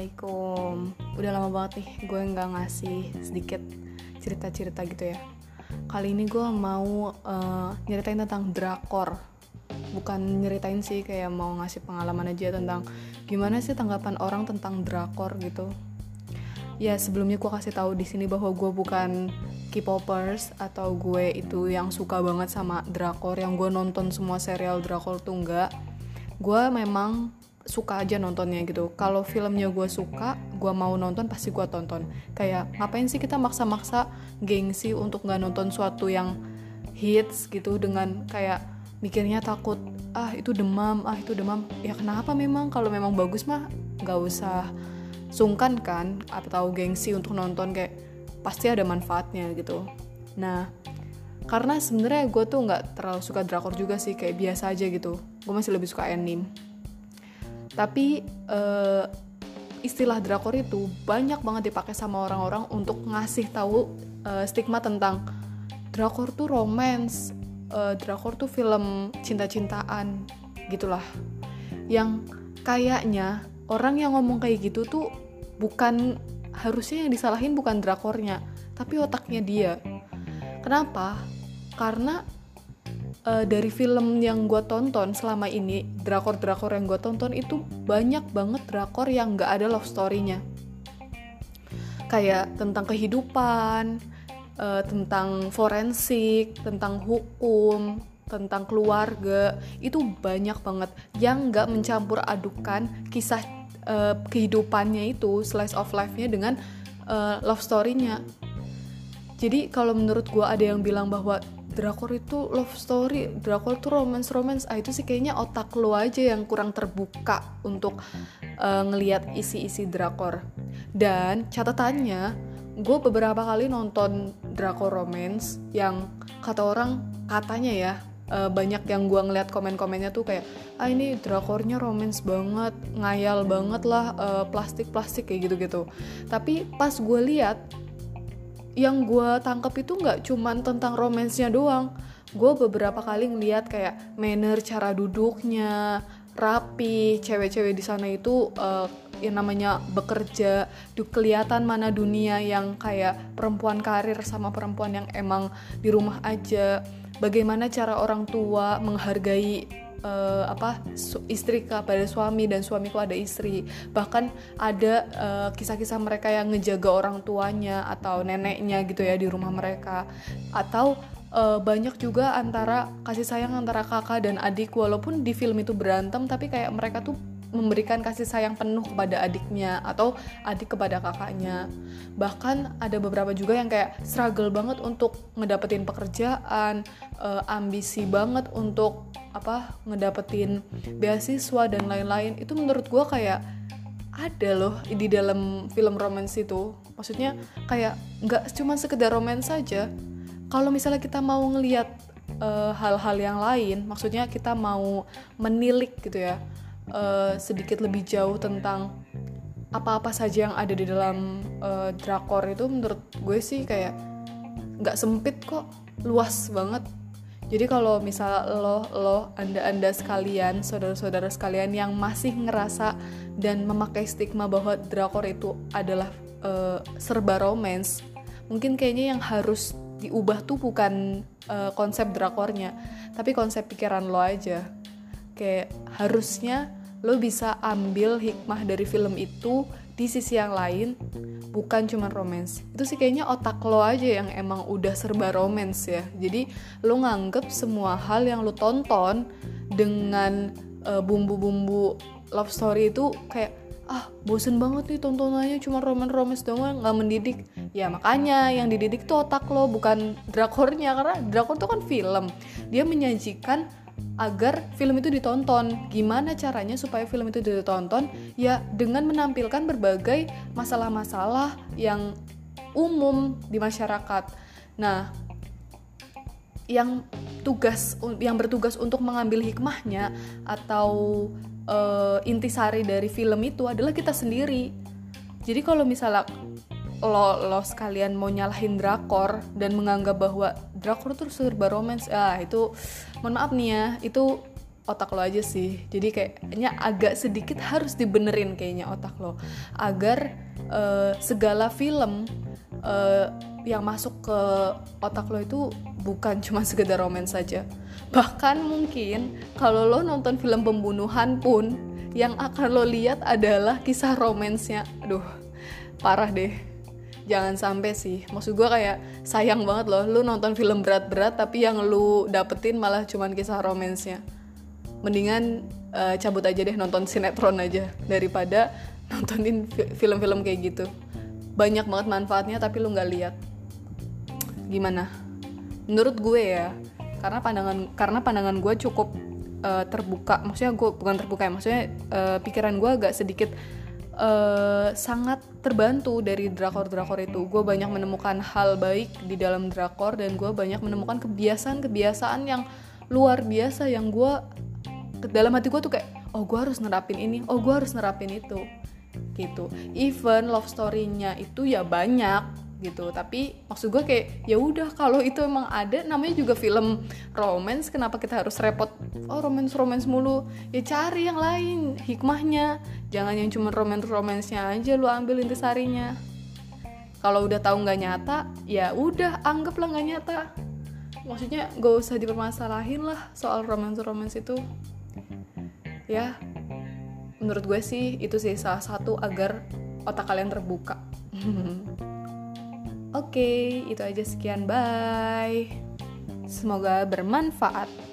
Assalamualaikum. Udah lama banget nih gue nggak ngasih sedikit cerita-cerita gitu ya. Kali ini gue mau uh, nyeritain tentang drakor. Bukan nyeritain sih kayak mau ngasih pengalaman aja tentang Gimana sih tanggapan orang tentang drakor gitu. Ya sebelumnya gue kasih tahu di sini bahwa gue bukan K-popers atau gue itu yang suka banget sama drakor yang gue nonton semua serial drakor tuh enggak gue memang suka aja nontonnya gitu. Kalau filmnya gue suka gue mau nonton pasti gue tonton. Kayak ngapain sih kita maksa-maksa gengsi untuk nggak nonton suatu yang hits gitu dengan kayak mikirnya takut ah itu demam ah itu demam. Ya kenapa memang? Kalau memang bagus mah nggak usah sungkan kan atau gengsi untuk nonton kayak pasti ada manfaatnya gitu. Nah karena sebenarnya gue tuh nggak terlalu suka drakor juga sih kayak biasa aja gitu. Gue masih lebih suka anime tapi uh, istilah drakor itu banyak banget dipakai sama orang-orang untuk ngasih tahu uh, stigma tentang drakor tuh romance uh, drakor tuh film cinta-cintaan gitulah. Yang kayaknya orang yang ngomong kayak gitu tuh bukan harusnya yang disalahin bukan drakornya tapi otaknya dia. Kenapa? Karena uh, dari film yang gue tonton selama ini drakor-drakor yang gue tonton itu banyak banget drakor yang gak ada love story-nya. Kayak tentang kehidupan uh, tentang forensik tentang hukum tentang keluarga itu banyak banget yang gak mencampur adukan kisah uh, kehidupannya itu slice of life-nya dengan uh, love story-nya. Jadi kalau menurut gue ada yang bilang bahwa drakor itu love story, drakor itu romance romance, ah itu sih kayaknya otak lo aja yang kurang terbuka untuk uh, ngelihat isi-isi drakor. Dan catatannya, gue beberapa kali nonton drakor romance yang kata orang katanya ya uh, banyak yang gue ngeliat komen-komennya tuh kayak ah ini drakornya romance banget, ngayal banget lah uh, plastik-plastik kayak gitu-gitu. Tapi pas gue lihat yang gue tangkap itu nggak cuman tentang romansnya doang. Gue beberapa kali ngeliat kayak manner cara duduknya rapi cewek-cewek di sana itu uh, yang namanya bekerja di kelihatan mana dunia yang kayak perempuan karir sama perempuan yang emang di rumah aja. Bagaimana cara orang tua menghargai uh, apa su istri kepada suami dan suamiku ada istri. Bahkan ada uh, kisah-kisah mereka yang ngejaga orang tuanya atau neneknya gitu ya di rumah mereka. Atau uh, banyak juga antara kasih sayang antara kakak dan adik. Walaupun di film itu berantem tapi kayak mereka tuh memberikan kasih sayang penuh kepada adiknya atau adik kepada kakaknya. Bahkan ada beberapa juga yang kayak struggle banget untuk ngedapetin pekerjaan, uh, ambisi banget untuk apa ngedapetin beasiswa dan lain-lain. Itu menurut gue kayak ada loh di dalam film romance itu. Maksudnya kayak nggak cuma sekedar romance saja. Kalau misalnya kita mau ngelihat eh, hal-hal uh, yang lain, maksudnya kita mau menilik gitu ya uh, sedikit lebih jauh tentang apa-apa saja yang ada di dalam uh, drakor itu menurut gue sih kayak nggak sempit kok luas banget. Jadi kalau misal lo lo anda anda sekalian saudara-saudara sekalian yang masih ngerasa dan memakai stigma bahwa drakor itu adalah uh, serba romance mungkin kayaknya yang harus diubah tuh bukan uh, konsep drakornya tapi konsep pikiran lo aja kayak harusnya lo bisa ambil hikmah dari film itu di sisi yang lain bukan cuma romance. Itu sih kayaknya otak lo aja yang emang udah serba romance ya. Jadi lo nganggep semua hal yang lo tonton dengan uh, bumbu-bumbu love story itu kayak ah bosen banget nih tontonannya cuma romance-romance doang nggak mendidik. Ya makanya yang dididik tuh otak lo bukan drakornya. Karena drakor tuh kan film. Dia menyajikan agar film itu ditonton. Gimana caranya supaya film itu ditonton? Ya dengan menampilkan berbagai masalah-masalah yang umum di masyarakat. Nah, yang tugas yang bertugas untuk mengambil hikmahnya atau uh, intisari dari film itu adalah kita sendiri. Jadi kalau misalnya lo lo sekalian mau nyalahin drakor dan menganggap bahwa drakor tuh serba romance. Ah itu mohon maaf nih ya itu otak lo aja sih. Jadi kayaknya agak sedikit harus dibenerin kayaknya otak lo. Agar uh, segala film uh, yang masuk ke otak lo itu bukan cuma sekedar romans saja. Bahkan mungkin kalau lo nonton film pembunuhan pun yang akan lo lihat adalah kisah romansnya. Aduh parah deh jangan sampai sih. Maksud gue kayak sayang banget loh lu nonton film berat-berat tapi yang lu dapetin malah cuman kisah romansnya. Mendingan uh, cabut aja deh nonton sinetron aja daripada nontonin film-film kayak gitu. Banyak banget manfaatnya tapi lu nggak lihat. Gimana? Menurut gue ya karena pandangan karena pandangan gue cukup uh, terbuka. Maksudnya gue bukan terbuka ya maksudnya uh, pikiran gue agak sedikit uh, sangat terbantu dari drakor-drakor itu. Gue banyak menemukan hal baik di dalam drakor dan gue banyak menemukan kebiasaan-kebiasaan yang luar biasa yang gue dalam hati gue tuh kayak oh gue harus nerapin ini oh gue harus nerapin itu. Gitu. Even love story-nya itu ya banyak gitu. Tapi maksud gue kayak ya udah kalau itu emang ada namanya juga film romance kenapa kita harus repot? Oh romance romance mulu. Ya cari yang lain hikmahnya. Jangan yang cuma romance romansnya aja lu ambil intisarinya. Kalau udah tahu nggak nyata ya udah anggaplah nggak nyata. Maksudnya gak usah dipermasalahin lah soal romance romance itu. Ya menurut gue sih itu sih salah satu agar otak kalian terbuka Oke, itu aja sekian. Bye. Semoga bermanfaat.